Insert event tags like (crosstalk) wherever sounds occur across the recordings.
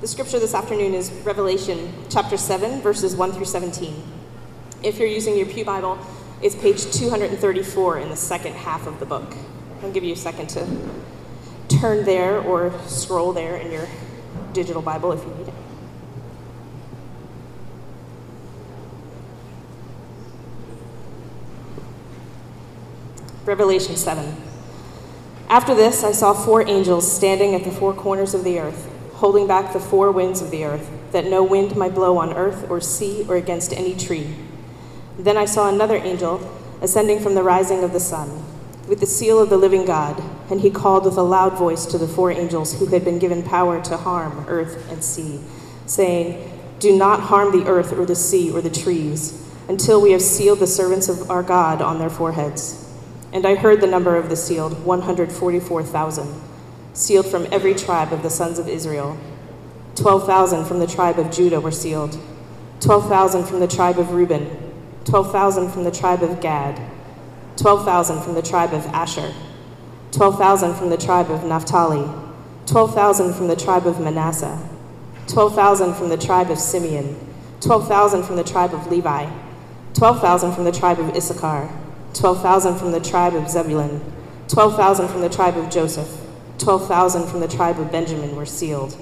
The scripture this afternoon is Revelation chapter 7, verses 1 through 17. If you're using your Pew Bible, it's page 234 in the second half of the book. I'll give you a second to turn there or scroll there in your digital Bible if you need it. Revelation 7. After this, I saw four angels standing at the four corners of the earth, holding back the four winds of the earth, that no wind might blow on earth or sea or against any tree. Then I saw another angel ascending from the rising of the sun, with the seal of the living God, and he called with a loud voice to the four angels who had been given power to harm earth and sea, saying, Do not harm the earth or the sea or the trees, until we have sealed the servants of our God on their foreheads. And I heard the number of the sealed 144,000, sealed from every tribe of the sons of Israel. 12,000 from the tribe of Judah were sealed, 12,000 from the tribe of Reuben, 12,000 from the tribe of Gad, 12,000 from the tribe of Asher, 12,000 from the tribe of Naphtali, 12,000 from the tribe of Manasseh, 12,000 from the tribe of Simeon, 12,000 from the tribe of Levi, 12,000 from the tribe of Issachar 12,000 from the tribe of Zebulun, 12,000 from the tribe of Joseph, 12,000 from the tribe of Benjamin were sealed.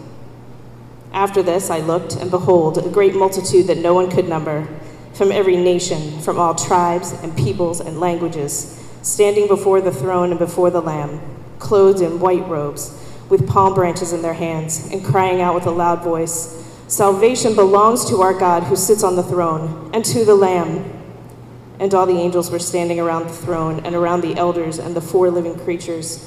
After this I looked, and behold, a great multitude that no one could number, from every nation, from all tribes and peoples and languages, standing before the throne and before the Lamb, clothed in white robes, with palm branches in their hands, and crying out with a loud voice Salvation belongs to our God who sits on the throne, and to the Lamb. And all the angels were standing around the throne and around the elders and the four living creatures.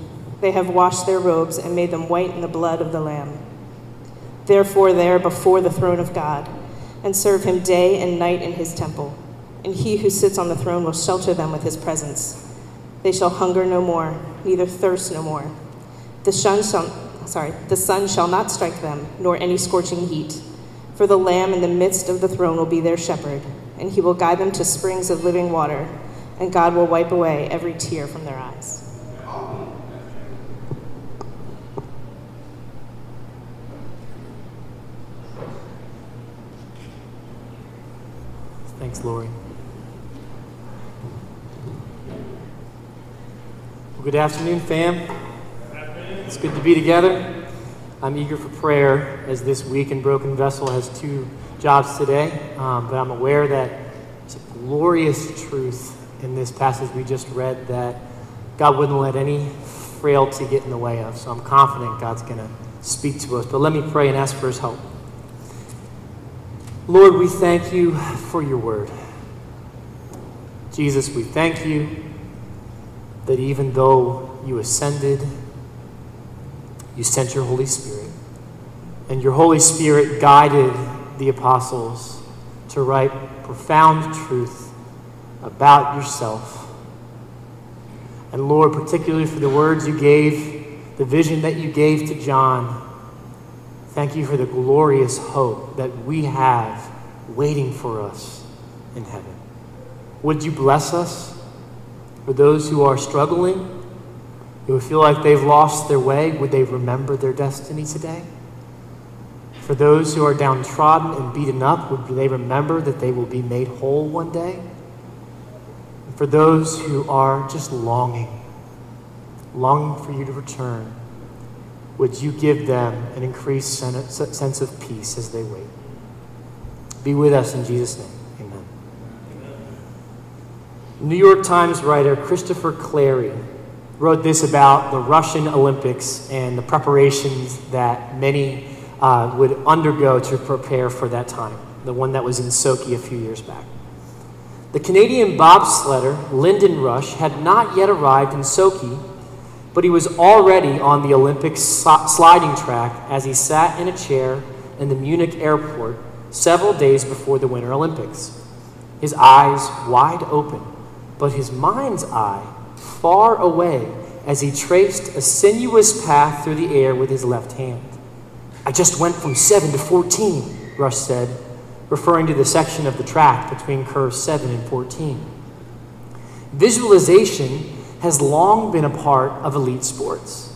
They have washed their robes and made them white in the blood of the Lamb. Therefore, they are before the throne of God and serve him day and night in his temple. And he who sits on the throne will shelter them with his presence. They shall hunger no more, neither thirst no more. The sun shall, sorry, the sun shall not strike them, nor any scorching heat. For the Lamb in the midst of the throne will be their shepherd, and he will guide them to springs of living water and God will wipe away every tear from their eyes. Thanks, Lori. Well, good afternoon, fam. It's good to be together. I'm eager for prayer as this week in Broken Vessel has two jobs today, um, but I'm aware that it's a glorious truth in this passage we just read that God wouldn't let any frailty get in the way of. So I'm confident God's going to speak to us. But let me pray and ask for his help. Lord, we thank you for your word. Jesus, we thank you that even though you ascended, you sent your Holy Spirit, and your Holy Spirit guided the apostles to write profound truth about yourself. And Lord, particularly for the words you gave, the vision that you gave to John, thank you for the glorious hope that we have waiting for us in heaven. Would you bless us for those who are struggling, who feel like they've lost their way? Would they remember their destiny today? For those who are downtrodden and beaten up, would they remember that they will be made whole one day? for those who are just longing, longing for you to return, would you give them an increased sense of peace as they wait? Be with us in Jesus' name. Amen. New York Times writer Christopher Clarey wrote this about the Russian Olympics and the preparations that many uh, would undergo to prepare for that time, the one that was in Sochi a few years back. The Canadian bobsledder, Lyndon Rush, had not yet arrived in Sochi, but he was already on the Olympic sliding track as he sat in a chair in the Munich airport several days before the Winter Olympics. His eyes wide open, but his mind's eye far away as he traced a sinuous path through the air with his left hand. I just went from 7 to 14, Rush said, referring to the section of the track between curves 7 and 14. Visualization has long been a part of elite sports.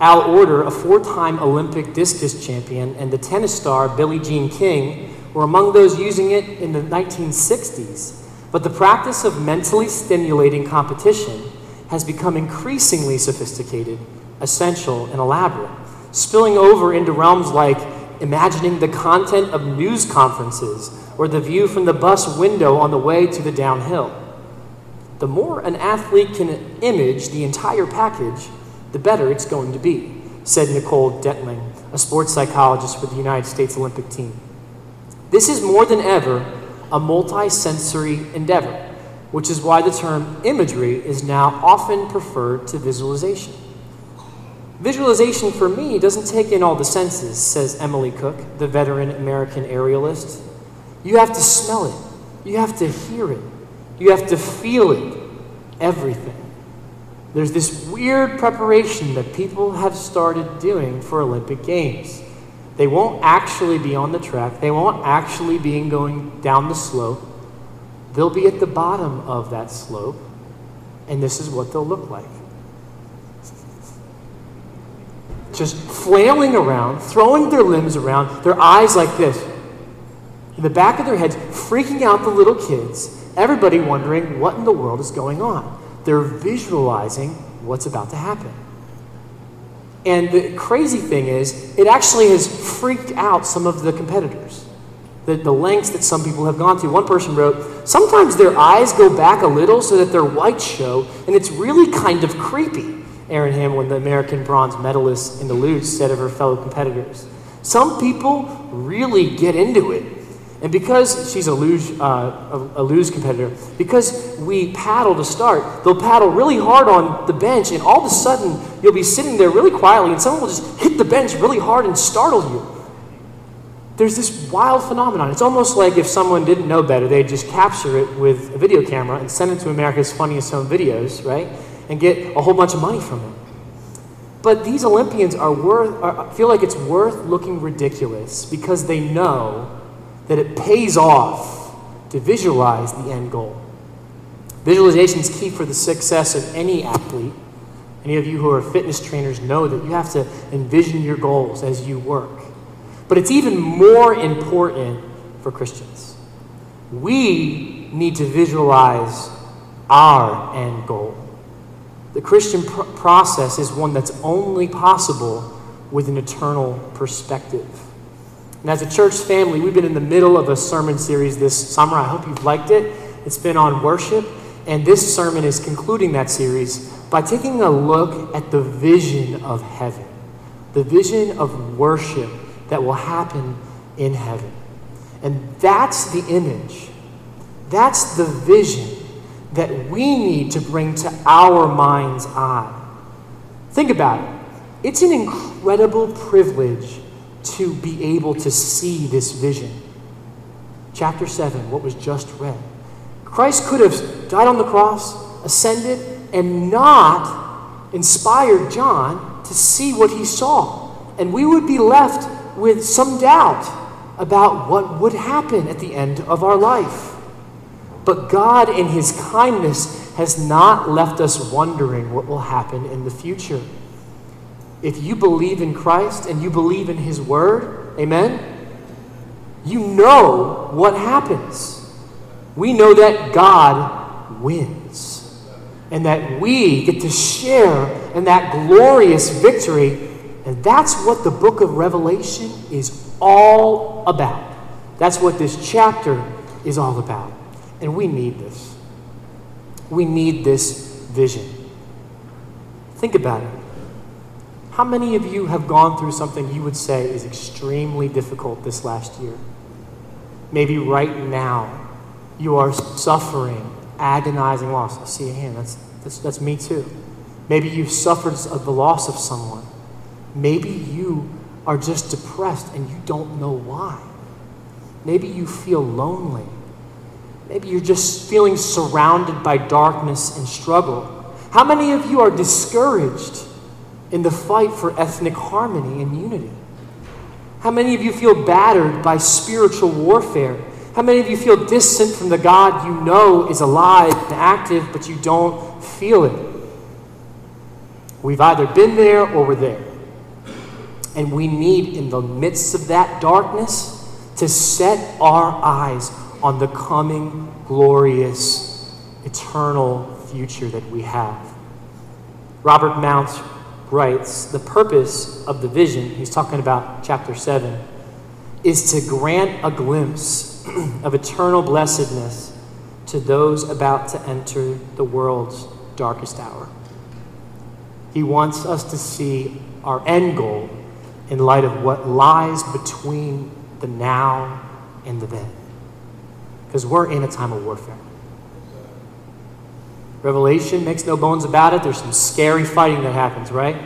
Al Oerter, a four time Olympic discus champion, and the tennis star Billie Jean King were among those using it in the 1960s. But the practice of mentally stimulating competition has become increasingly sophisticated, essential, and elaborate, spilling over into realms like imagining the content of news conferences or the view from the bus window on the way to the downhill. The more an athlete can image the entire package, the better it's going to be, said Nicole Detling, a sports psychologist for the United States Olympic team. This is more than ever a multi-sensory endeavor, which is why the term imagery is now often preferred to visualization. Visualization for me doesn't take in all the senses, says Emily Cook, the veteran American aerialist. You have to smell it, you have to hear it, you have to feel it, everything. There's this weird preparation that people have started doing for Olympic Games. They won't actually be on the track, they won't actually be going down the slope. They'll be at the bottom of that slope, and this is what they'll look like. Just flailing around, throwing their limbs around, their eyes like this. In the back of their heads, freaking out the little kids, everybody wondering what in the world is going on. They're visualizing what's about to happen. And the crazy thing is, it actually has freaked out some of the competitors. The, the lengths that some people have gone to. One person wrote, Sometimes their eyes go back a little so that their whites show, and it's really kind of creepy. Erin Hamlin, the American bronze medalist in the luge, said of her fellow competitors. Some people really get into it. And because she's a luge, uh, a, a luge competitor, because we paddle to start, they'll paddle really hard on the bench, and all of a sudden you'll be sitting there really quietly, and someone will just hit the bench really hard and startle you. There's this wild phenomenon. It's almost like if someone didn't know better, they'd just capture it with a video camera and send it to America's Funniest Home Videos, right? And get a whole bunch of money from it. But these Olympians are worth, are, feel like it's worth looking ridiculous because they know that it pays off to visualize the end goal. Visualization is key for the success of any athlete. Any of you who are fitness trainers know that you have to envision your goals as you work. But it's even more important for Christians. We need to visualize our end goal. The Christian pr- process is one that's only possible with an eternal perspective. And as a church family, we've been in the middle of a sermon series this summer. I hope you've liked it. It's been on worship. And this sermon is concluding that series by taking a look at the vision of heaven, the vision of worship that will happen in heaven. And that's the image, that's the vision that we need to bring to our mind's eye. Think about it. It's an incredible privilege to be able to see this vision. Chapter 7, what was just read. Christ could have died on the cross, ascended, and not inspired John to see what he saw. And we would be left with some doubt about what would happen at the end of our life. But God, in his kindness, has not left us wondering what will happen in the future. If you believe in Christ and you believe in His Word, amen, you know what happens. We know that God wins and that we get to share in that glorious victory. And that's what the book of Revelation is all about. That's what this chapter is all about. And we need this. We need this vision. Think about it. How many of you have gone through something you would say is extremely difficult this last year? Maybe right now you are suffering agonizing loss. I see a hand. That's, that's, that's me too. Maybe you've suffered the loss of someone. Maybe you are just depressed and you don't know why. Maybe you feel lonely. Maybe you're just feeling surrounded by darkness and struggle. How many of you are discouraged in the fight for ethnic harmony and unity? How many of you feel battered by spiritual warfare? How many of you feel distant from the God you know is alive and active, but you don't feel it? We've either been there or we're there. And we need, in the midst of that darkness, to set our eyes on the coming, glorious, eternal future that we have. Robert Mounce writes The purpose of the vision, he's talking about chapter 7, is to grant a glimpse (clears throat) of eternal blessedness to those about to enter the world's darkest hour. He wants us to see our end goal in light of what lies between the now and the then. Because we're in a time of warfare. Revelation makes no bones about it. There's some scary fighting that happens, right?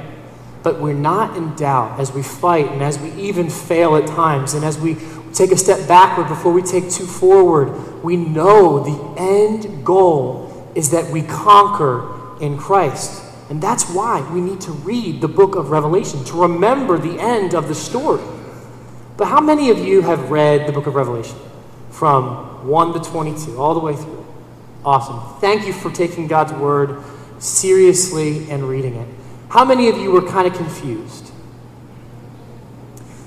But we're not in doubt as we fight and as we even fail at times and as we take a step backward before we take two forward. We know the end goal is that we conquer in Christ. And that's why we need to read the book of Revelation, to remember the end of the story. But how many of you have read the book of Revelation from 1 to 22, all the way through? Awesome. Thank you for taking God's word seriously and reading it. How many of you were kind of confused?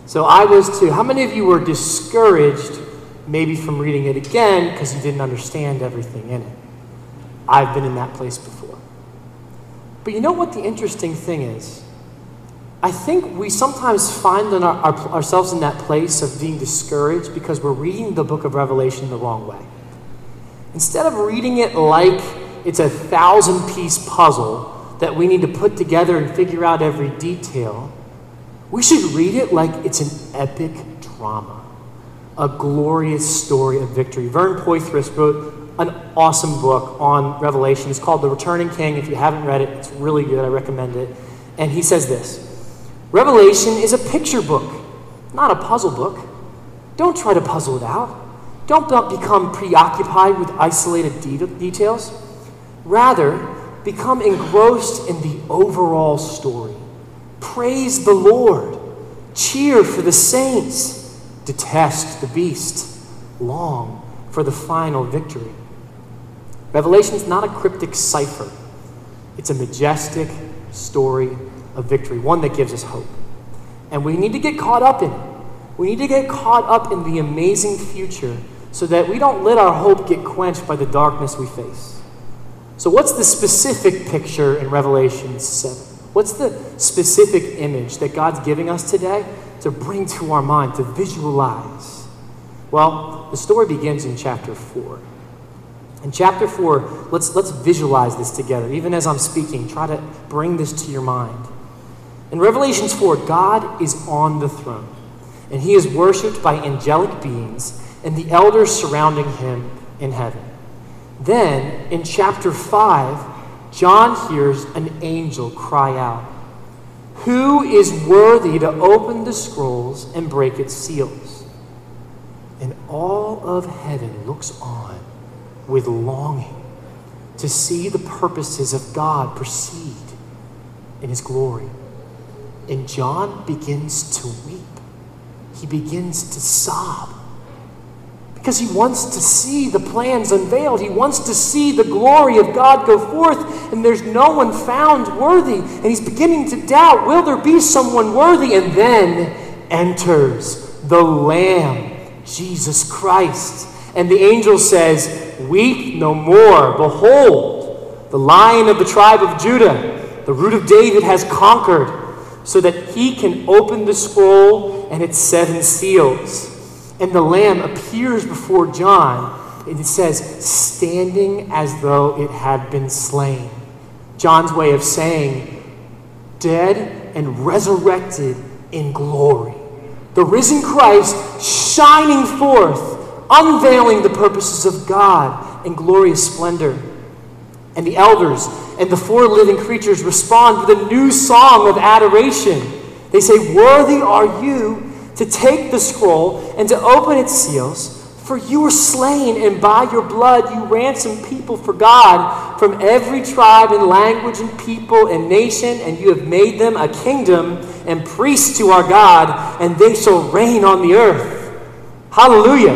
So I was too. How many of you were discouraged maybe from reading it again because you didn't understand everything in it? I've been in that place before. But you know what the interesting thing is? I think we sometimes find our, our, ourselves in that place of being discouraged because we're reading the book of Revelation the wrong way. Instead of reading it like it's a thousand piece puzzle that we need to put together and figure out every detail, we should read it like it's an epic drama, a glorious story of victory. Vern Poythress wrote an awesome book on Revelation. It's called The Returning King. If you haven't read it, it's really good. I recommend it. And he says this Revelation is a picture book, not a puzzle book. Don't try to puzzle it out. Don't become preoccupied with isolated de- details. Rather, become engrossed in the overall story. Praise the Lord. Cheer for the saints. Detest the beast. Long for the final victory. Revelation is not a cryptic cipher, it's a majestic story of victory, one that gives us hope. And we need to get caught up in it. We need to get caught up in the amazing future so that we don't let our hope get quenched by the darkness we face. So, what's the specific picture in Revelation 7? What's the specific image that God's giving us today to bring to our mind, to visualize? Well, the story begins in chapter 4. In chapter 4, let's, let's visualize this together. Even as I'm speaking, try to bring this to your mind. In Revelations 4, God is on the throne, and he is worshiped by angelic beings and the elders surrounding him in heaven. Then, in chapter 5, John hears an angel cry out, Who is worthy to open the scrolls and break its seals? And all of heaven looks on with longing to see the purposes of God proceed in his glory. And John begins to weep. He begins to sob because he wants to see the plans unveiled. He wants to see the glory of God go forth, and there's no one found worthy. And he's beginning to doubt will there be someone worthy? And then enters the Lamb, Jesus Christ. And the angel says, Weep no more. Behold, the lion of the tribe of Judah, the root of David, has conquered, so that he can open the scroll and its seven seals. And the lamb appears before John, and it says, standing as though it had been slain. John's way of saying, dead and resurrected in glory. The risen Christ shining forth unveiling the purposes of God in glorious splendor. And the elders and the four living creatures respond with a new song of adoration. They say, Worthy are you to take the scroll and to open its seals. For you were slain, and by your blood you ransomed people for God from every tribe and language and people and nation, and you have made them a kingdom and priests to our God, and they shall reign on the earth. Hallelujah.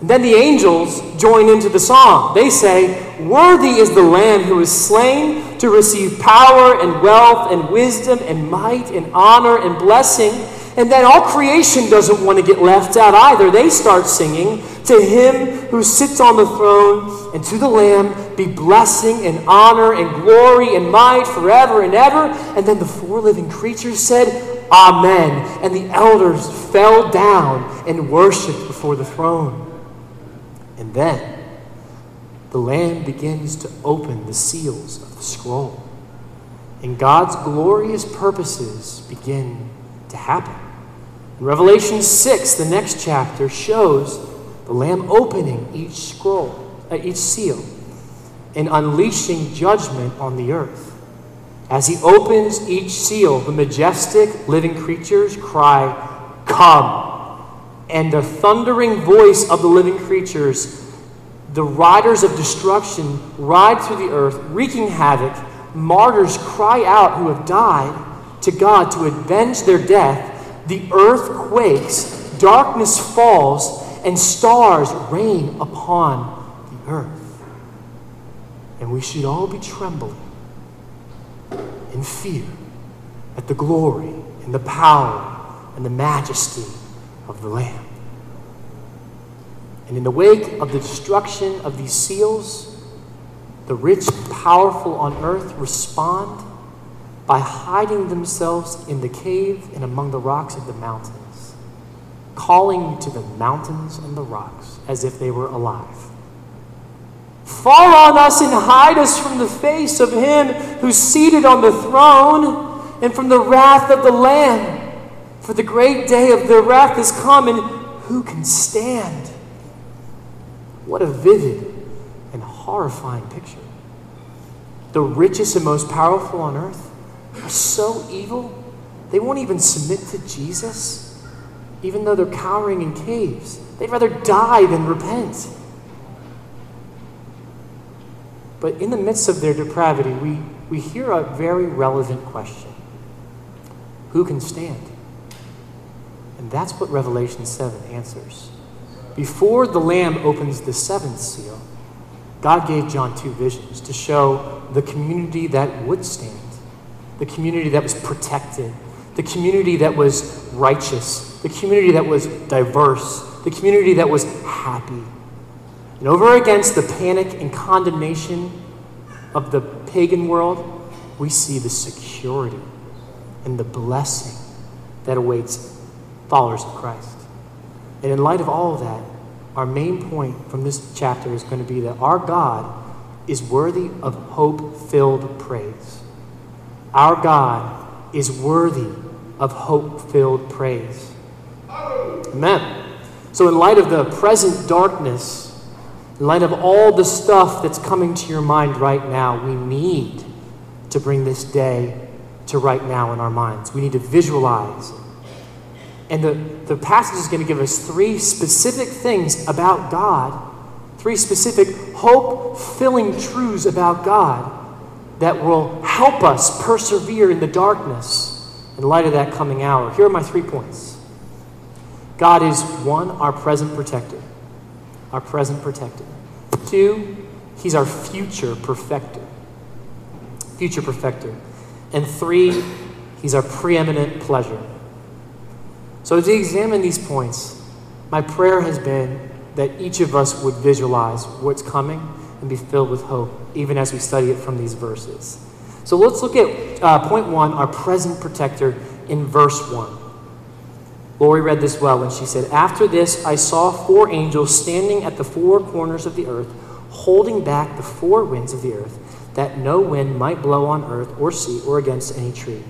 And then the angels join into the song. They say, Worthy is the Lamb who is slain to receive power and wealth and wisdom and might and honor and blessing. And then all creation doesn't want to get left out either. They start singing, To him who sits on the throne and to the Lamb be blessing and honor and glory and might forever and ever. And then the four living creatures said, Amen. And the elders fell down and worshiped before the throne. And then the Lamb begins to open the seals of the scroll. And God's glorious purposes begin to happen. Revelation 6, the next chapter, shows the Lamb opening each scroll, uh, each seal, and unleashing judgment on the earth. As he opens each seal, the majestic living creatures cry, Come! And the thundering voice of the living creatures, the riders of destruction, ride through the earth, wreaking havoc. Martyrs cry out who have died to God to avenge their death the earth quakes, darkness falls, and stars rain upon the earth. And we should all be trembling in fear at the glory and the power and the majesty of the Lamb. And in the wake of the destruction of these seals, the rich powerful on earth respond by hiding themselves in the cave and among the rocks of the mountains, calling to the mountains and the rocks as if they were alive. Fall on us and hide us from the face of him who's seated on the throne and from the wrath of the Lamb. For the great day of their wrath is come, and who can stand? What a vivid and horrifying picture. The richest and most powerful on earth are so evil, they won't even submit to Jesus, even though they're cowering in caves. They'd rather die than repent. But in the midst of their depravity, we, we hear a very relevant question Who can stand? And that's what Revelation 7 answers. Before the Lamb opens the seventh seal, God gave John two visions to show the community that would stand the community that was protected, the community that was righteous, the community that was diverse, the community that was happy. And over against the panic and condemnation of the pagan world, we see the security and the blessing that awaits followers of Christ. And in light of all of that, our main point from this chapter is going to be that our God is worthy of hope filled praise. Our God is worthy of hope filled praise. Amen. So, in light of the present darkness, in light of all the stuff that's coming to your mind right now, we need to bring this day to right now in our minds. We need to visualize. And the, the passage is going to give us three specific things about God, three specific hope filling truths about God that will help us persevere in the darkness in light of that coming hour. Here are my three points God is one, our present protector. Our present protector. Two, he's our future perfecter. Future perfecter. And three, he's our preeminent pleasure. So, as we examine these points, my prayer has been that each of us would visualize what's coming and be filled with hope, even as we study it from these verses. So let's look at uh, point one, our present protector, in verse one. Lori read this well when she said, After this, I saw four angels standing at the four corners of the earth, holding back the four winds of the earth, that no wind might blow on earth or sea or against any tree.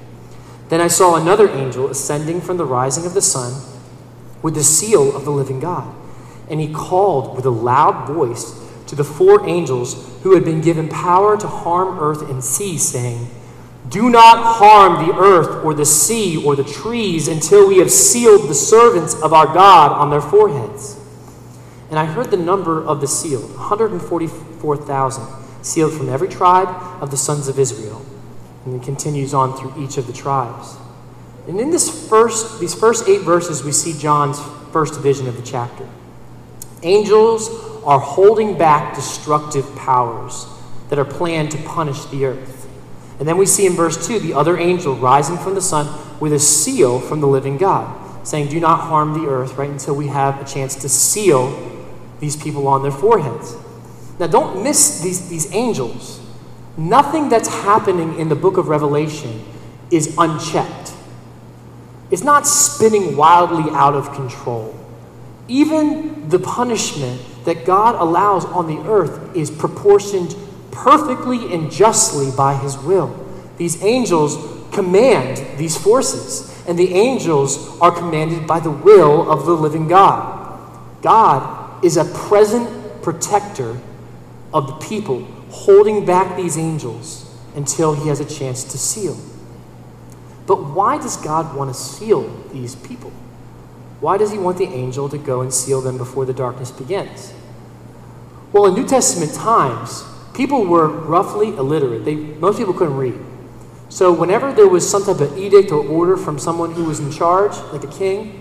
Then I saw another angel ascending from the rising of the sun with the seal of the living God. And he called with a loud voice to the four angels who had been given power to harm earth and sea, saying, Do not harm the earth or the sea or the trees until we have sealed the servants of our God on their foreheads. And I heard the number of the sealed 144,000, sealed from every tribe of the sons of Israel. And it continues on through each of the tribes. And in this first, these first eight verses, we see John's first vision of the chapter. Angels are holding back destructive powers that are planned to punish the earth. And then we see in verse 2 the other angel rising from the sun with a seal from the living God, saying, Do not harm the earth, right, until we have a chance to seal these people on their foreheads. Now, don't miss these, these angels. Nothing that's happening in the book of Revelation is unchecked, it's not spinning wildly out of control. Even the punishment that God allows on the earth is proportioned perfectly and justly by his will. These angels command these forces, and the angels are commanded by the will of the living God. God is a present protector of the people, holding back these angels until he has a chance to seal. But why does God want to seal these people? Why does he want the angel to go and seal them before the darkness begins? Well, in New Testament times, people were roughly illiterate. They, most people couldn't read. So, whenever there was some type of edict or order from someone who was in charge, like a king,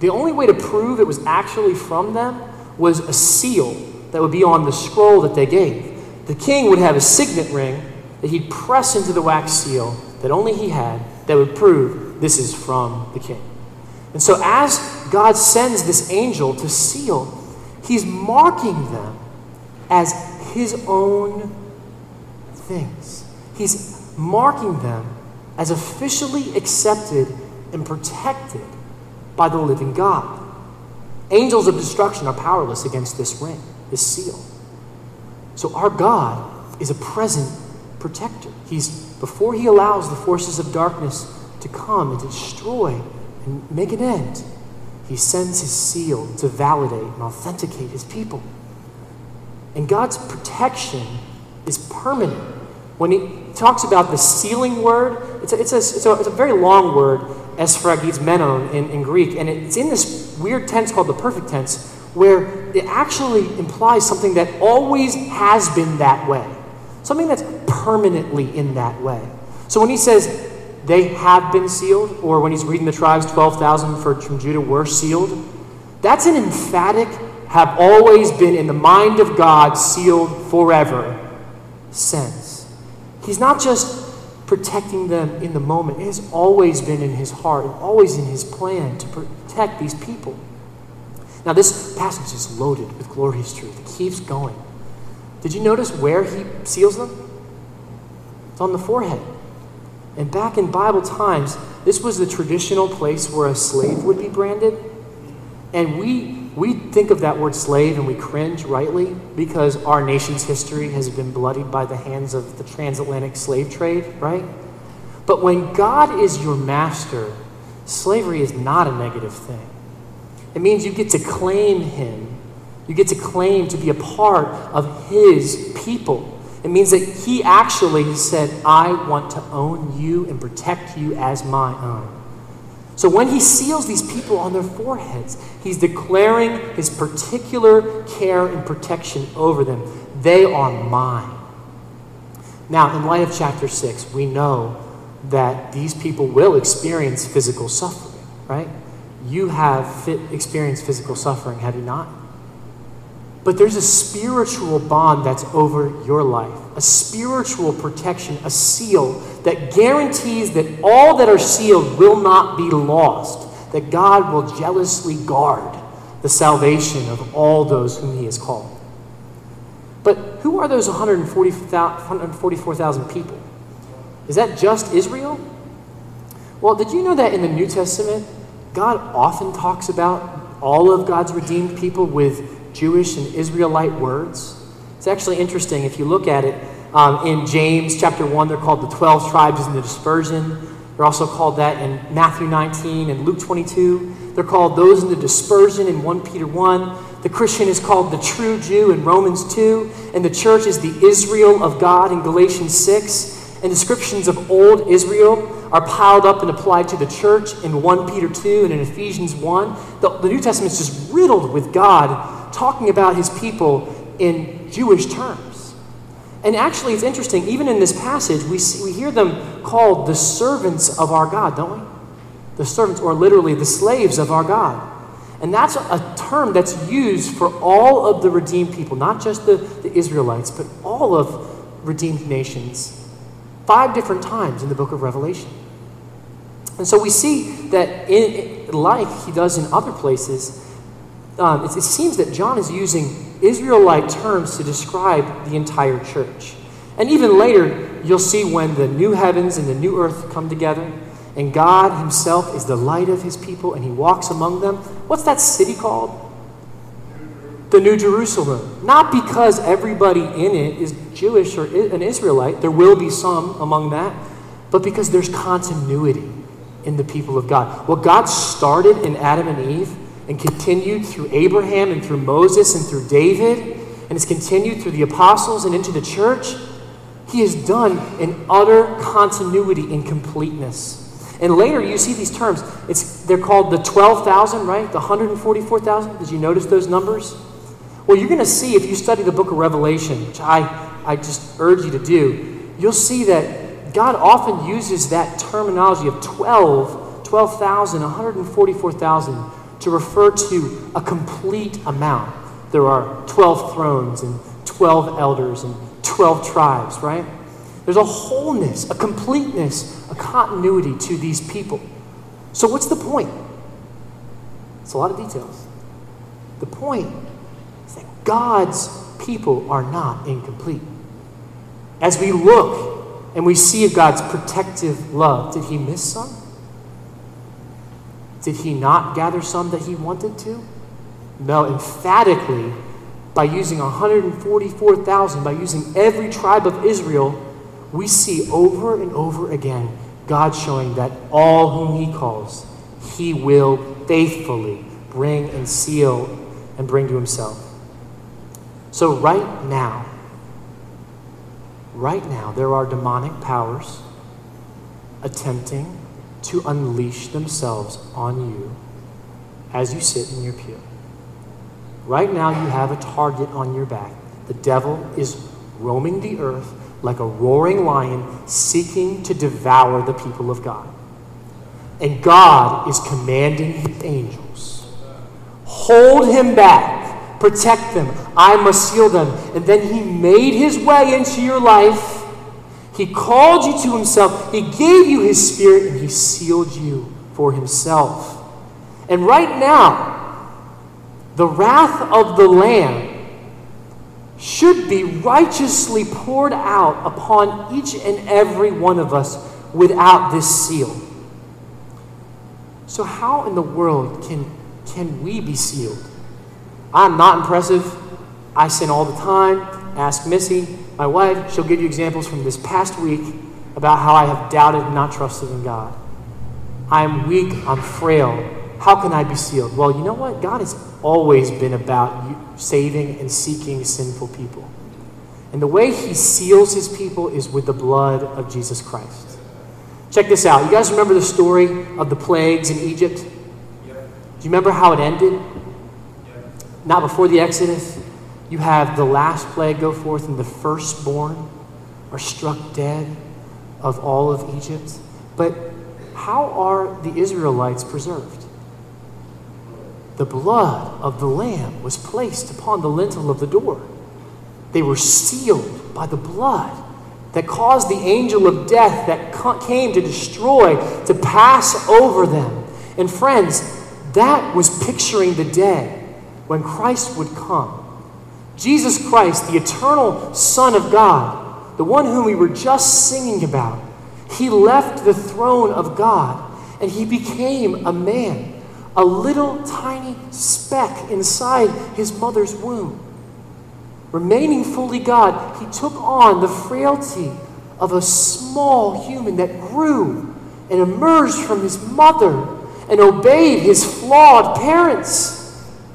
the only way to prove it was actually from them was a seal that would be on the scroll that they gave. The king would have a signet ring that he'd press into the wax seal that only he had that would prove this is from the king. And so, as God sends this angel to seal, he's marking them as his own things. He's marking them as officially accepted and protected by the living God. Angels of destruction are powerless against this ring, this seal. So our God is a present protector. He's before he allows the forces of darkness to come and destroy and make an end, he sends his seal to validate and authenticate his people. And God's protection is permanent. When he talks about the sealing word, it's a, it's a, it's a, it's a very long word, esphragismenon in, in Greek, and it's in this weird tense called the perfect tense, where it actually implies something that always has been that way, something that's permanently in that way. So when he says they have been sealed, or when he's reading the tribes, 12,000 from Judah were sealed, that's an emphatic have always been in the mind of God, sealed forever sense. He's not just protecting them in the moment, it has always been in his heart and always in his plan to protect these people. Now, this passage is loaded with glorious truth. It keeps going. Did you notice where he seals them? It's on the forehead. And back in Bible times, this was the traditional place where a slave would be branded. And we we think of that word slave and we cringe rightly because our nation's history has been bloodied by the hands of the transatlantic slave trade, right? But when God is your master, slavery is not a negative thing. It means you get to claim Him, you get to claim to be a part of His people. It means that He actually said, I want to own you and protect you as my own. So when he seals these people on their foreheads, he's declaring his particular care and protection over them. They are mine. Now, in light of chapter 6, we know that these people will experience physical suffering, right? You have experienced physical suffering, have you not? But there's a spiritual bond that's over your life, a spiritual protection, a seal that guarantees that all that are sealed will not be lost, that God will jealously guard the salvation of all those whom He has called. But who are those 144,000 people? Is that just Israel? Well, did you know that in the New Testament, God often talks about all of God's redeemed people with Jewish and Israelite words. It's actually interesting if you look at it um, in James chapter 1, they're called the 12 tribes in the dispersion. They're also called that in Matthew 19 and Luke 22. They're called those in the dispersion in 1 Peter 1. The Christian is called the true Jew in Romans 2. And the church is the Israel of God in Galatians 6. and descriptions of old Israel are piled up and applied to the church in 1 Peter 2 and in Ephesians 1. The, the New Testament is just riddled with God talking about his people in Jewish terms. And actually, it's interesting, even in this passage, we, see, we hear them called the servants of our God, don't we? The servants, or literally the slaves of our God. And that's a term that's used for all of the redeemed people, not just the, the Israelites, but all of redeemed nations, five different times in the book of Revelation. And so we see that, in, like he does in other places, um, it, it seems that John is using Israelite terms to describe the entire church. And even later, you'll see when the new heavens and the new earth come together, and God Himself is the light of His people, and He walks among them. What's that city called? The New Jerusalem. Not because everybody in it is Jewish or an Israelite, there will be some among that, but because there's continuity in the people of God. What God started in Adam and Eve and continued through Abraham and through Moses and through David, and has continued through the apostles and into the church, He has done in utter continuity and completeness. And later you see these terms. It's, they're called the 12,000, right? The 144,000. Did you notice those numbers? Well, you're going to see if you study the book of Revelation, which I, I just urge you to do, you'll see that God often uses that terminology of 12, 12,000, 144,000 to refer to a complete amount. There are 12 thrones and 12 elders and 12 tribes, right? There's a wholeness, a completeness, a continuity to these people. So, what's the point? It's a lot of details. The point is that God's people are not incomplete. As we look and we see God's protective love, did He miss some? Did He not gather some that He wanted to? No, emphatically, by using 144,000, by using every tribe of Israel, we see over and over again God showing that all whom He calls, He will faithfully bring and seal and bring to Himself. So, right now, right now, there are demonic powers attempting to unleash themselves on you as you sit in your pew. Right now, you have a target on your back. The devil is roaming the earth like a roaring lion seeking to devour the people of God. And God is commanding his angels hold him back, protect them, I must seal them. And then he made his way into your life. He called you to himself, he gave you his spirit, and he sealed you for himself. And right now, the wrath of the Lamb should be righteously poured out upon each and every one of us without this seal. So, how in the world can, can we be sealed? I'm not impressive. I sin all the time. Ask Missy, my wife. She'll give you examples from this past week about how I have doubted and not trusted in God. I'm weak. I'm frail. How can I be sealed? Well, you know what? God has always been about saving and seeking sinful people. And the way he seals his people is with the blood of Jesus Christ. Check this out. You guys remember the story of the plagues in Egypt? Do you remember how it ended? Not before the Exodus. You have the last plague go forth, and the firstborn are struck dead of all of Egypt. But how are the Israelites preserved? the blood of the Lamb was placed upon the lintel of the door. They were sealed by the blood that caused the angel of death that came to destroy to pass over them. And friends, that was picturing the day when Christ would come. Jesus Christ, the eternal Son of God, the one whom we were just singing about, he left the throne of God and he became a man a little tiny speck inside his mother's womb. Remaining fully God, he took on the frailty of a small human that grew and emerged from his mother and obeyed his flawed parents.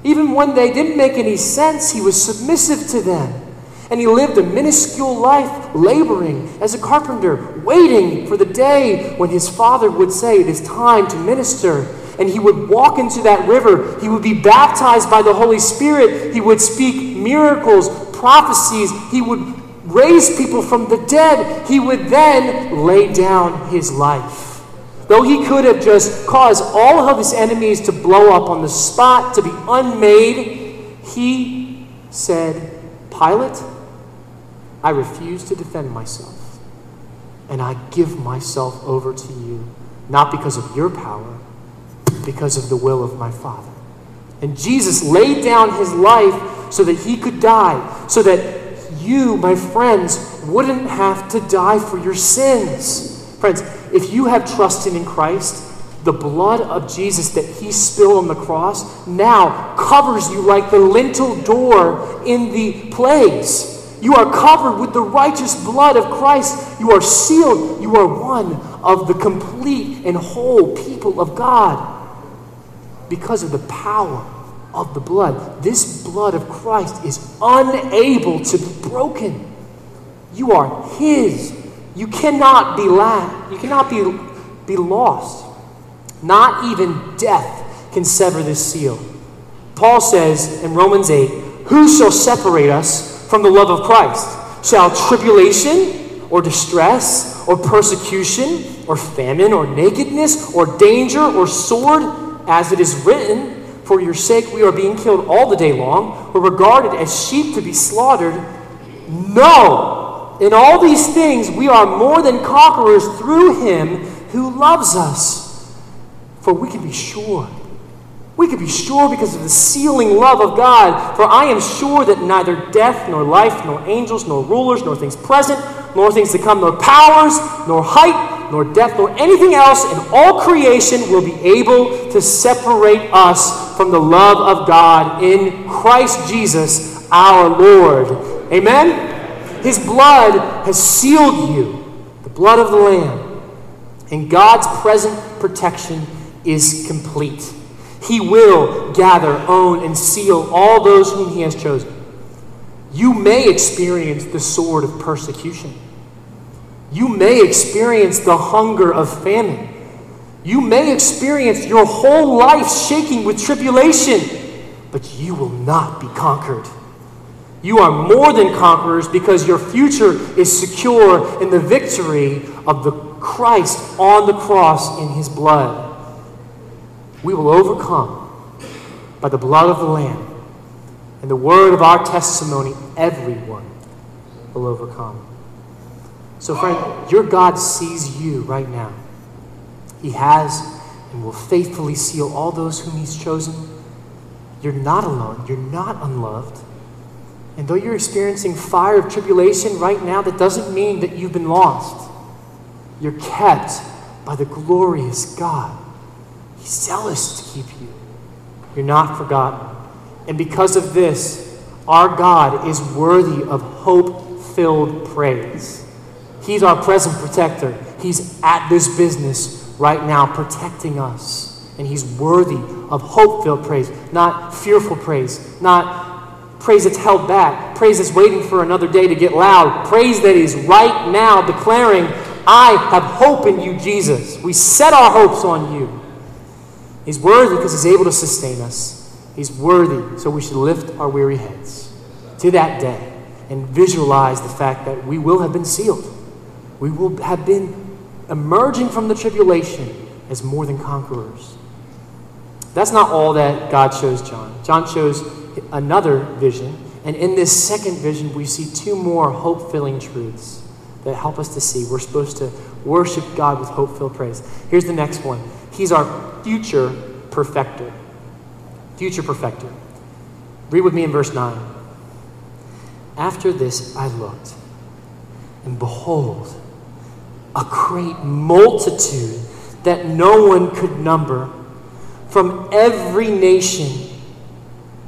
Even when they didn't make any sense, he was submissive to them. And he lived a minuscule life, laboring as a carpenter, waiting for the day when his father would say, It is time to minister. And he would walk into that river. He would be baptized by the Holy Spirit. He would speak miracles, prophecies. He would raise people from the dead. He would then lay down his life. Though he could have just caused all of his enemies to blow up on the spot, to be unmade, he said, Pilate, I refuse to defend myself, and I give myself over to you, not because of your power, because of the will of my Father. And Jesus laid down his life so that he could die, so that you, my friends, wouldn't have to die for your sins. Friends, if you have trusted in Christ, the blood of Jesus that he spilled on the cross now covers you like the lintel door in the plagues. You are covered with the righteous blood of Christ. You are sealed. You are one of the complete and whole people of God because of the power of the blood. This blood of Christ is unable to be broken. You are His. You cannot be You cannot be, be lost. Not even death can sever this seal. Paul says in Romans 8, Who shall separate us from the love of Christ? Shall tribulation or distress or persecution or famine or nakedness or danger or sword, as it is written, For your sake we are being killed all the day long, or regarded as sheep to be slaughtered? No! In all these things we are more than conquerors through him who loves us. For we can be sure we could be sure because of the sealing love of God. For I am sure that neither death, nor life, nor angels, nor rulers, nor things present, nor things to come, nor powers, nor height, nor depth, nor anything else in all creation will be able to separate us from the love of God in Christ Jesus our Lord. Amen? His blood has sealed you, the blood of the Lamb. And God's present protection is complete. He will gather, own, and seal all those whom He has chosen. You may experience the sword of persecution. You may experience the hunger of famine. You may experience your whole life shaking with tribulation, but you will not be conquered. You are more than conquerors because your future is secure in the victory of the Christ on the cross in his blood we will overcome by the blood of the Lamb and the word of our testimony, everyone will overcome. So, friend, your God sees you right now. He has and will faithfully seal all those whom He's chosen. You're not alone, you're not unloved. And though you're experiencing fire of tribulation right now, that doesn't mean that you've been lost. You're kept by the glorious God He's zealous to keep you. You're not forgotten. And because of this, our God is worthy of hope filled praise. He's our present protector. He's at this business right now, protecting us. And He's worthy of hope filled praise, not fearful praise, not praise that's held back, praise that's waiting for another day to get loud, praise that is right now declaring, I have hope in you, Jesus. We set our hopes on you. He's worthy because he's able to sustain us. He's worthy, so we should lift our weary heads to that day and visualize the fact that we will have been sealed. We will have been emerging from the tribulation as more than conquerors. That's not all that God shows John. John shows another vision, and in this second vision, we see two more hope filling truths that help us to see. We're supposed to worship God with hope filled praise. Here's the next one He's our future perfecter. Future perfecter. Read with me in verse 9. After this I looked, and behold, a great multitude that no one could number from every nation,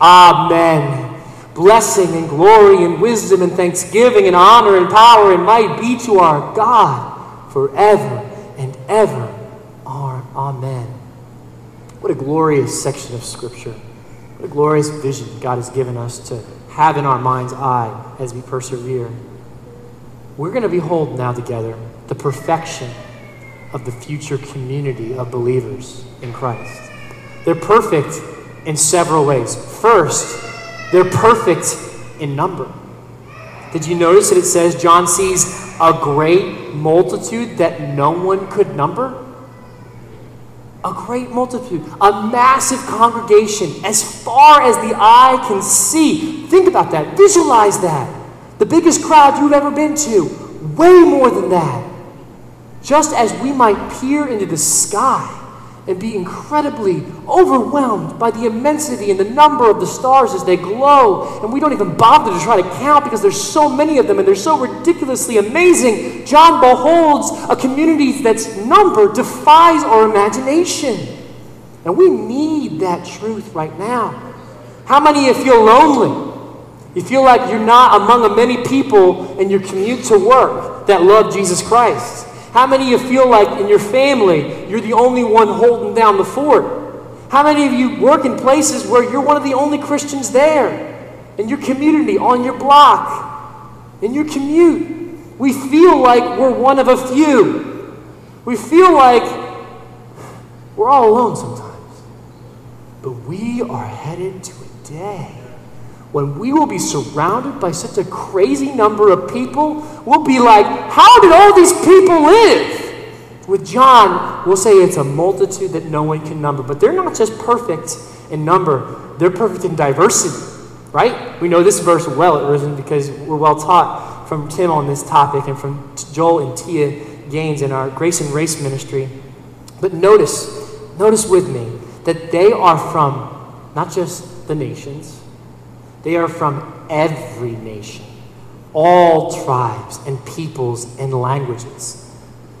Amen. Blessing and glory and wisdom and thanksgiving and honor and power and might be to our God forever and ever. Amen. What a glorious section of Scripture. What a glorious vision God has given us to have in our mind's eye as we persevere. We're going to behold now together the perfection of the future community of believers in Christ. They're perfect in several ways. First, they're perfect in number. Did you notice that it says John sees a great multitude that no one could number? A great multitude, a massive congregation, as far as the eye can see. Think about that. Visualize that. The biggest crowd you've ever been to. Way more than that. Just as we might peer into the sky and be incredibly overwhelmed by the immensity and the number of the stars as they glow. And we don't even bother to try to count because there's so many of them and they're so ridiculously amazing. John beholds a community that's number defies our imagination. And we need that truth right now. How many of you feel lonely? You feel like you're not among a many people in your commute to work that love Jesus Christ. How many of you feel like in your family you're the only one holding down the fort? How many of you work in places where you're one of the only Christians there? In your community, on your block, in your commute. We feel like we're one of a few. We feel like we're all alone sometimes. But we are headed to a day when we will be surrounded by such a crazy number of people, we'll be like, How did all these people live? With John, we'll say it's a multitude that no one can number. But they're not just perfect in number, they're perfect in diversity, right? We know this verse well at Risen because we're well taught from Tim on this topic and from Joel and Tia Gaines in our Grace and Race ministry. But notice, notice with me that they are from not just the nations, they are from every nation, all tribes and peoples and languages.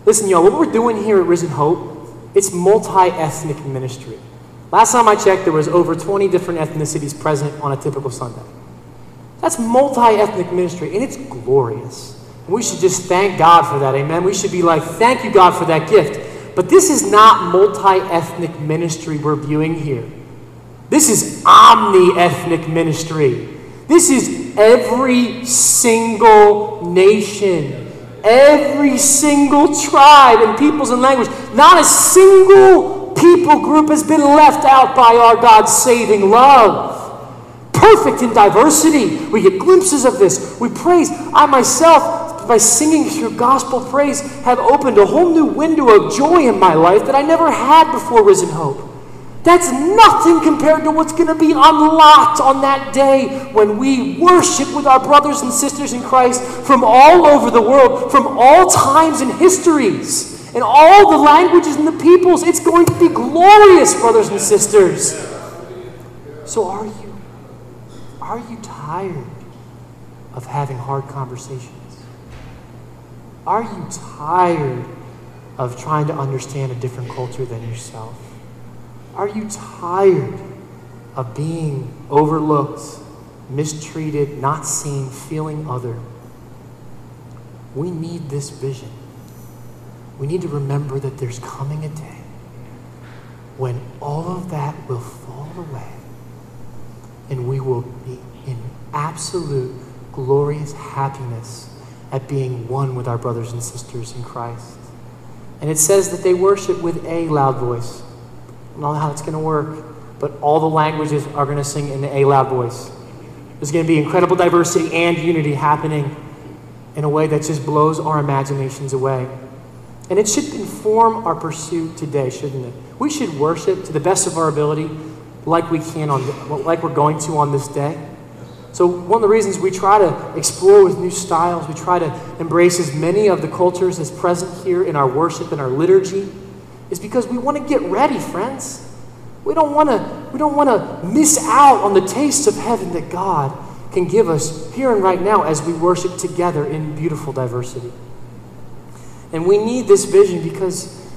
Listen, y'all, what we're doing here at Risen Hope, it's multi-ethnic ministry. Last time I checked, there was over 20 different ethnicities present on a typical Sunday. That's multi-ethnic ministry, and it's glorious. We should just thank God for that, amen? We should be like, thank you, God, for that gift. But this is not multi-ethnic ministry we're viewing here. This is omni ethnic ministry. This is every single nation, every single tribe and peoples and language. Not a single people group has been left out by our God's saving love. Perfect in diversity. We get glimpses of this. We praise. I myself, by singing through gospel praise, have opened a whole new window of joy in my life that I never had before Risen Hope. That's nothing compared to what's going to be unlocked on that day when we worship with our brothers and sisters in Christ from all over the world, from all times and histories, and all the languages and the peoples. It's going to be glorious, brothers and sisters. So, are you? Are you tired of having hard conversations? Are you tired of trying to understand a different culture than yourself? Are you tired of being overlooked, mistreated, not seen, feeling other? We need this vision. We need to remember that there's coming a day when all of that will fall away and we will be in absolute glorious happiness at being one with our brothers and sisters in Christ. And it says that they worship with a loud voice. I don't know how it's going to work, but all the languages are going to sing in a loud voice. There's going to be incredible diversity and unity happening in a way that just blows our imaginations away. And it should inform our pursuit today, shouldn't it? We should worship to the best of our ability like we can on like we're going to on this day. So one of the reasons we try to explore with new styles, we try to embrace as many of the cultures as present here in our worship and our liturgy is because we want to get ready, friends. We don't want to we don't want to miss out on the taste of heaven that God can give us here and right now as we worship together in beautiful diversity. And we need this vision because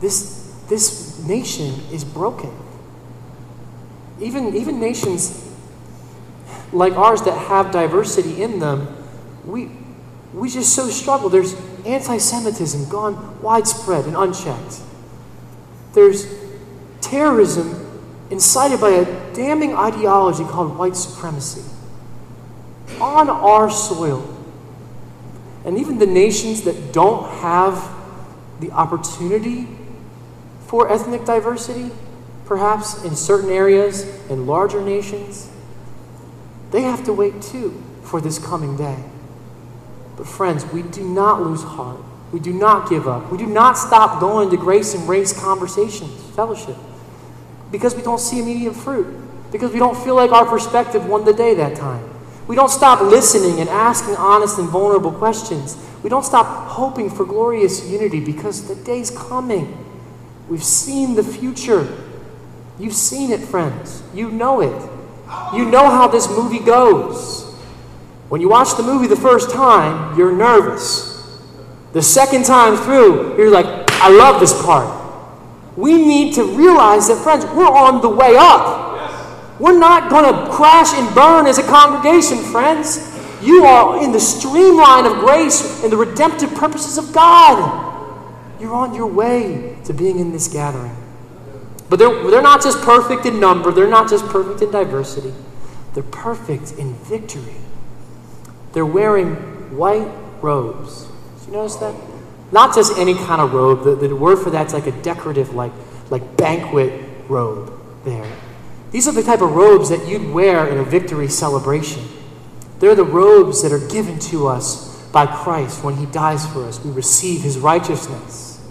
this, this nation is broken. Even, even nations like ours that have diversity in them, we, we just so struggle. There's anti Semitism gone widespread and unchecked. There's terrorism incited by a damning ideology called white supremacy on our soil. And even the nations that don't have the opportunity for ethnic diversity, perhaps in certain areas, in larger nations, they have to wait too for this coming day. But, friends, we do not lose heart. We do not give up. We do not stop going to grace and race conversations, fellowship, because we don't see immediate fruit, because we don't feel like our perspective won the day that time. We don't stop listening and asking honest and vulnerable questions. We don't stop hoping for glorious unity because the day's coming. We've seen the future. You've seen it, friends. You know it. You know how this movie goes. When you watch the movie the first time, you're nervous. The second time through, you're like, I love this part. We need to realize that, friends, we're on the way up. We're not going to crash and burn as a congregation, friends. You are in the streamline of grace and the redemptive purposes of God. You're on your way to being in this gathering. But they're, they're not just perfect in number, they're not just perfect in diversity, they're perfect in victory. They're wearing white robes. Did you notice that? Not just any kind of robe. The, the word for that's like a decorative, like, like banquet robe there. These are the type of robes that you'd wear in a victory celebration. They're the robes that are given to us by Christ when He dies for us. We receive His righteousness.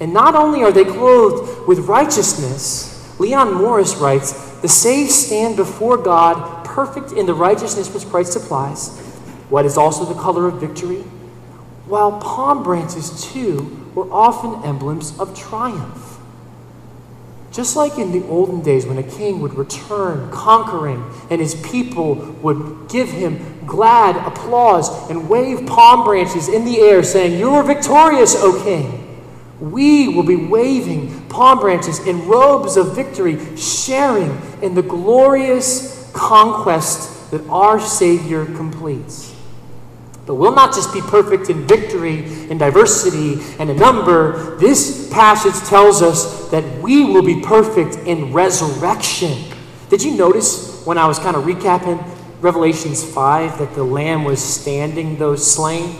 And not only are they clothed with righteousness, Leon Morris writes, the saved stand before God perfect in the righteousness which Christ supplies, what is also the color of victory, while palm branches, too, were often emblems of triumph. Just like in the olden days when a king would return conquering and his people would give him glad applause and wave palm branches in the air saying, You are victorious, O king. We will be waving palm branches in robes of victory, sharing in the glorious conquest that our Savior completes. But we'll not just be perfect in victory, in diversity, and in number. This passage tells us that we will be perfect in resurrection. Did you notice when I was kind of recapping Revelations 5 that the Lamb was standing those slain?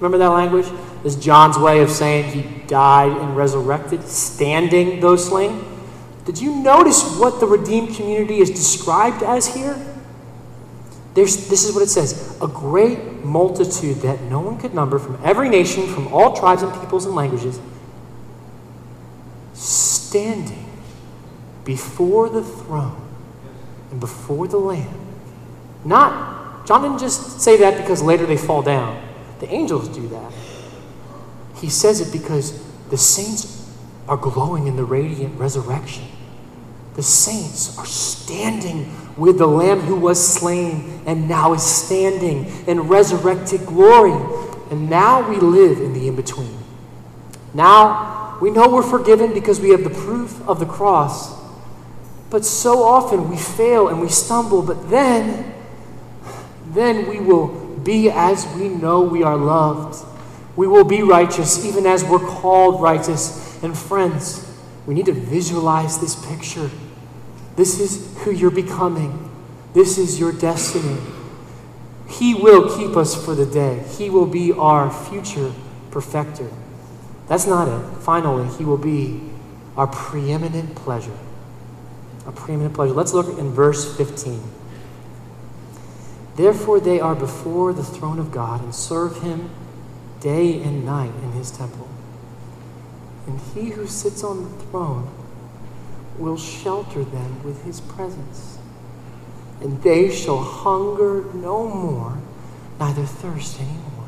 Remember that language? This is John's way of saying he died and resurrected, standing those slain. Did you notice what the redeemed community is described as here? There's, this is what it says a great multitude that no one could number from every nation, from all tribes and peoples and languages, standing before the throne and before the Lamb. Not, John didn't just say that because later they fall down. The angels do that. He says it because the saints are glowing in the radiant resurrection. The saints are standing with the Lamb who was slain and now is standing in resurrected glory. And now we live in the in between. Now we know we're forgiven because we have the proof of the cross. But so often we fail and we stumble, but then, then we will be as we know we are loved. We will be righteous even as we're called righteous. And friends, we need to visualize this picture. This is who you're becoming. This is your destiny. He will keep us for the day. He will be our future perfecter. That's not it. Finally, He will be our preeminent pleasure. Our preeminent pleasure. Let's look in verse 15. Therefore, they are before the throne of God and serve Him day and night in His temple. And He who sits on the throne will shelter them with his presence. And they shall hunger no more, neither thirst any more.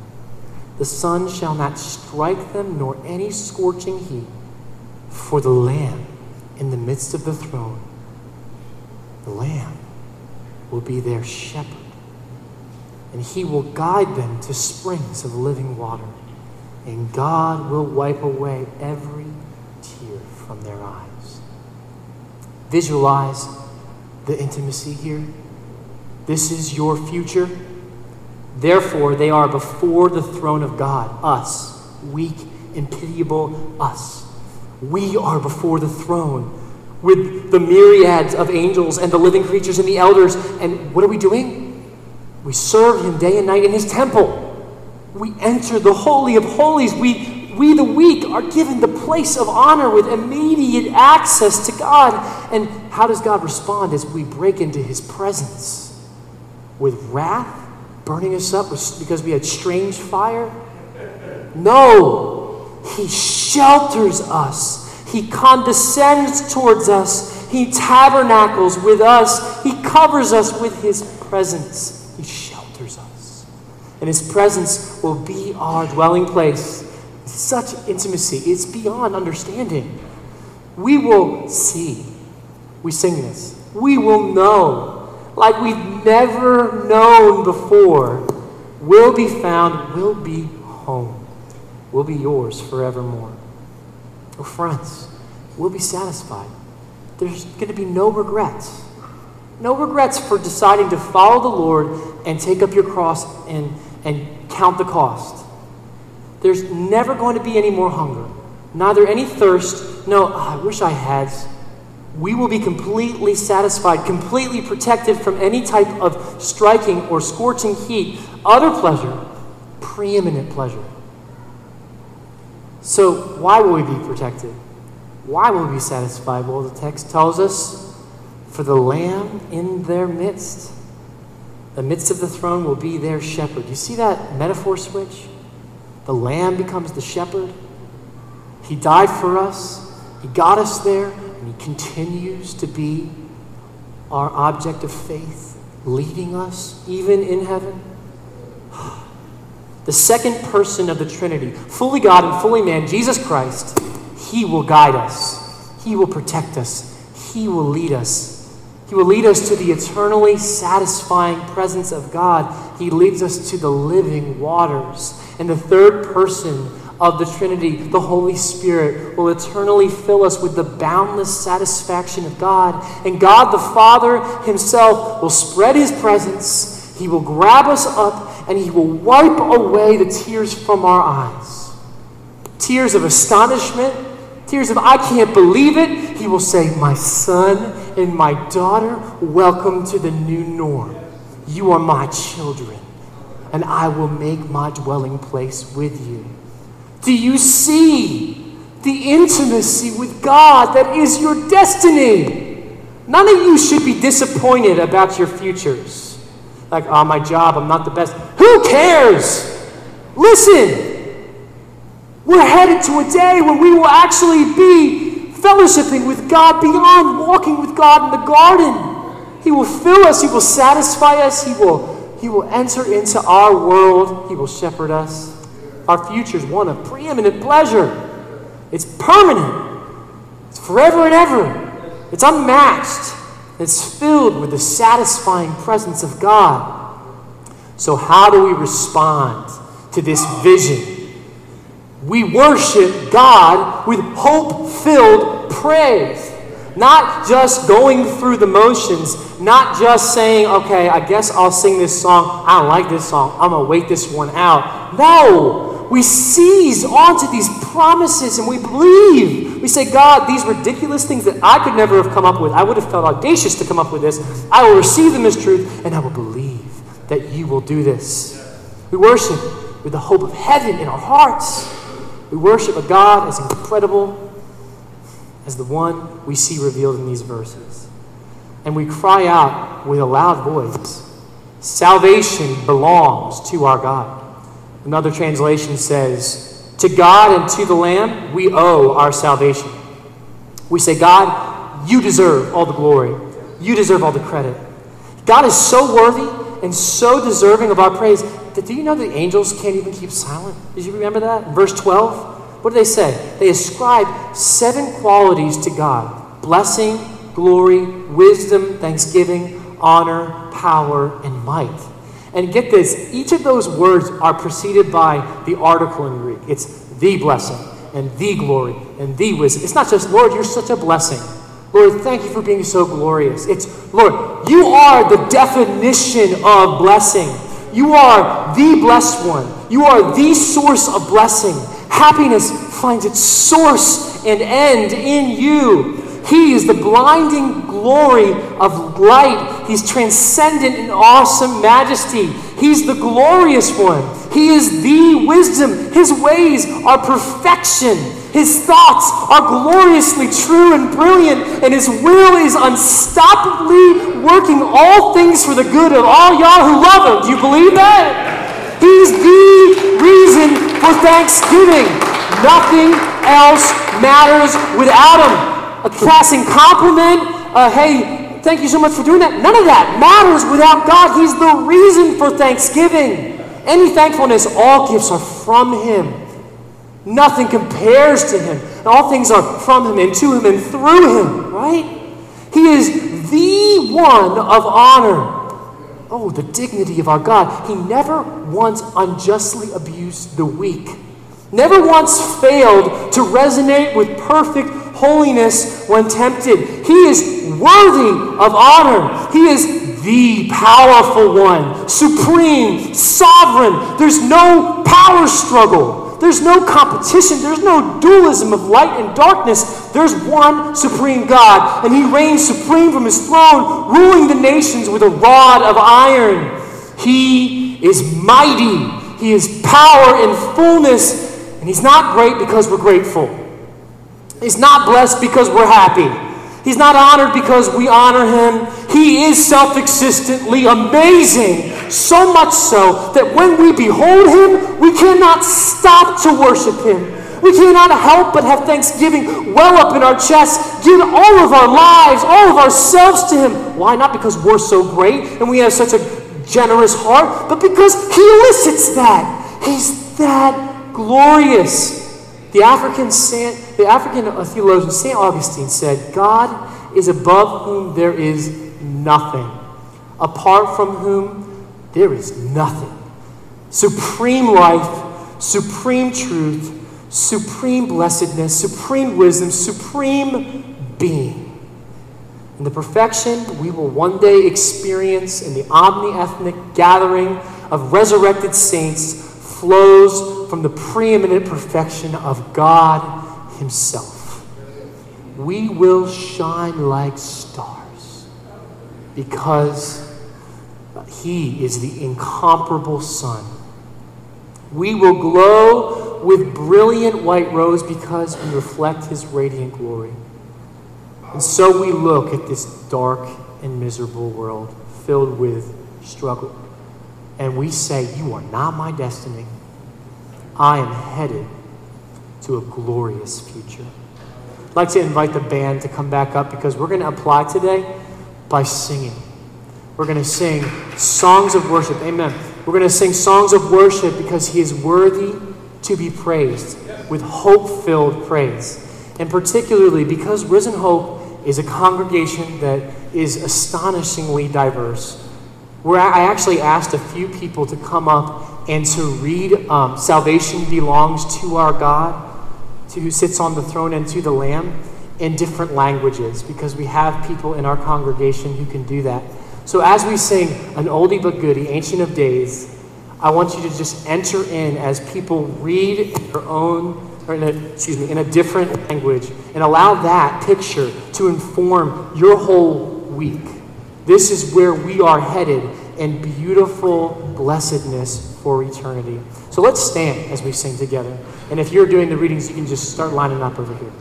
The sun shall not strike them, nor any scorching heat, for the Lamb in the midst of the throne, the Lamb will be their shepherd, and he will guide them to springs of living water, and God will wipe away every tear from their eyes. Visualize the intimacy here. This is your future. Therefore, they are before the throne of God, us, weak and pitiable us. We are before the throne with the myriads of angels and the living creatures and the elders. And what are we doing? We serve him day and night in his temple. We enter the Holy of Holies. We, we, the weak, are given the place of honor with immediate access to God. And how does God respond as we break into his presence? With wrath burning us up because we had strange fire? No, he shelters us he condescends towards us. He tabernacles with us. He covers us with His presence. He shelters us. And His presence will be our dwelling place. Such intimacy. It's beyond understanding. We will see. We sing this. We will know, like we've never known before, will be found, will be home, will be yours forevermore. Oh, friends, we'll be satisfied. There's going to be no regrets. No regrets for deciding to follow the Lord and take up your cross and, and count the cost. There's never going to be any more hunger, neither any thirst. No, oh, I wish I had. We will be completely satisfied, completely protected from any type of striking or scorching heat. Other pleasure, preeminent pleasure. So, why will we be protected? Why will we be satisfied? Well, the text tells us for the Lamb in their midst, the midst of the throne will be their shepherd. You see that metaphor switch? The Lamb becomes the shepherd. He died for us, He got us there, and He continues to be our object of faith, leading us even in heaven the second person of the Trinity, fully God and fully man, Jesus Christ, He will guide us, He will protect us, He will lead us. He will lead us to the eternally satisfying presence of God. He leads us to the living waters. And the third person of the Trinity, the Holy Spirit, will eternally fill us with the boundless satisfaction of God. And God the Father Himself will spread His presence. He will grab us up and He will wipe away the tears from our eyes. Tears of astonishment, tears of, I can't believe it. He will say, My son and my daughter, welcome to the new norm. You are my children, and I will make my dwelling place with you. Do you see the intimacy with God that is your destiny? None of you should be disappointed about your futures like, oh, my job, I'm not the best. Who cares? Listen, we're headed to a day when we will actually be fellowshipping with God beyond walking with God in the garden. He will fill us, He will satisfy us, He will, he will enter into our world, He will shepherd us. Our future is one of preeminent pleasure. It's permanent, it's forever and ever, it's unmatched. It's filled with the satisfying presence of God. So, how do we respond to this vision? We worship God with hope filled praise. Not just going through the motions, not just saying, okay, I guess I'll sing this song. I don't like this song. I'm going to wait this one out. No, we seize onto these promises and we believe. We say, God, these ridiculous things that I could never have come up with, I would have felt audacious to come up with this. I will receive them as truth and I will believe that you will do this. We worship with the hope of heaven in our hearts. We worship a God as incredible as the one we see revealed in these verses. And we cry out with a loud voice Salvation belongs to our God. Another translation says, To God and to the Lamb, we owe our salvation. We say, God, you deserve all the glory. You deserve all the credit. God is so worthy and so deserving of our praise that do you know the angels can't even keep silent? Did you remember that? Verse 12? What do they say? They ascribe seven qualities to God blessing, glory, wisdom, thanksgiving, honor, power, and might. And get this, each of those words are preceded by the article in Greek. It's the blessing and the glory and the wisdom. It's not just, Lord, you're such a blessing. Lord, thank you for being so glorious. It's, Lord, you are the definition of blessing. You are the blessed one. You are the source of blessing. Happiness finds its source and end in you. He is the blinding glory of light. He's transcendent in awesome majesty. He's the glorious one. He is the wisdom. His ways are perfection. His thoughts are gloriously true and brilliant, and His will is unstoppably working all things for the good of all y'all who love Him. Do you believe that? He's the reason for thanksgiving. Nothing else matters without Him a passing compliment, uh, hey, thank you so much for doing that. None of that matters without God. He's the reason for thanksgiving. Any thankfulness, all gifts are from Him. Nothing compares to Him. All things are from Him and to Him and through Him, right? He is the one of honor. Oh, the dignity of our God. He never once unjustly abused the weak, never once failed to resonate with perfect holiness when tempted. He is worthy of honor. He is the powerful one, supreme, sovereign. There's no power struggle. There's no competition. There's no dualism of light and darkness. There's one supreme God, and He reigns supreme from His throne, ruling the nations with a rod of iron. He is mighty. He is power in fullness, and He's not great because we're grateful. He's not blessed because we're happy. He's not honored because we honor him. He is self existently amazing, so much so that when we behold him, we cannot stop to worship him. We cannot help but have thanksgiving well up in our chests, give all of our lives, all of ourselves to him. Why? Not because we're so great and we have such a generous heart, but because he elicits that. He's that glorious. The African, Saint, the African uh, theologian St. Augustine said, God is above whom there is nothing, apart from whom there is nothing. Supreme life, supreme truth, supreme blessedness, supreme wisdom, supreme being. And the perfection we will one day experience in the omni ethnic gathering of resurrected saints flows from the preeminent perfection of God Himself. We will shine like stars because He is the incomparable Sun. We will glow with brilliant white rose because we reflect His radiant glory. And so we look at this dark and miserable world filled with struggle and we say, You are not my destiny. I am headed to a glorious future. I'd like to invite the band to come back up because we're going to apply today by singing. We're going to sing songs of worship. Amen. We're going to sing songs of worship because He is worthy to be praised with hope filled praise. And particularly because Risen Hope is a congregation that is astonishingly diverse where I actually asked a few people to come up and to read um, Salvation Belongs to Our God, to who sits on the throne and to the Lamb, in different languages, because we have people in our congregation who can do that. So as we sing an oldie but goodie, Ancient of Days, I want you to just enter in as people read their own, in a, excuse me, in a different language, and allow that picture to inform your whole week. This is where we are headed in beautiful blessedness for eternity. So let's stand as we sing together. And if you're doing the readings, you can just start lining up over here.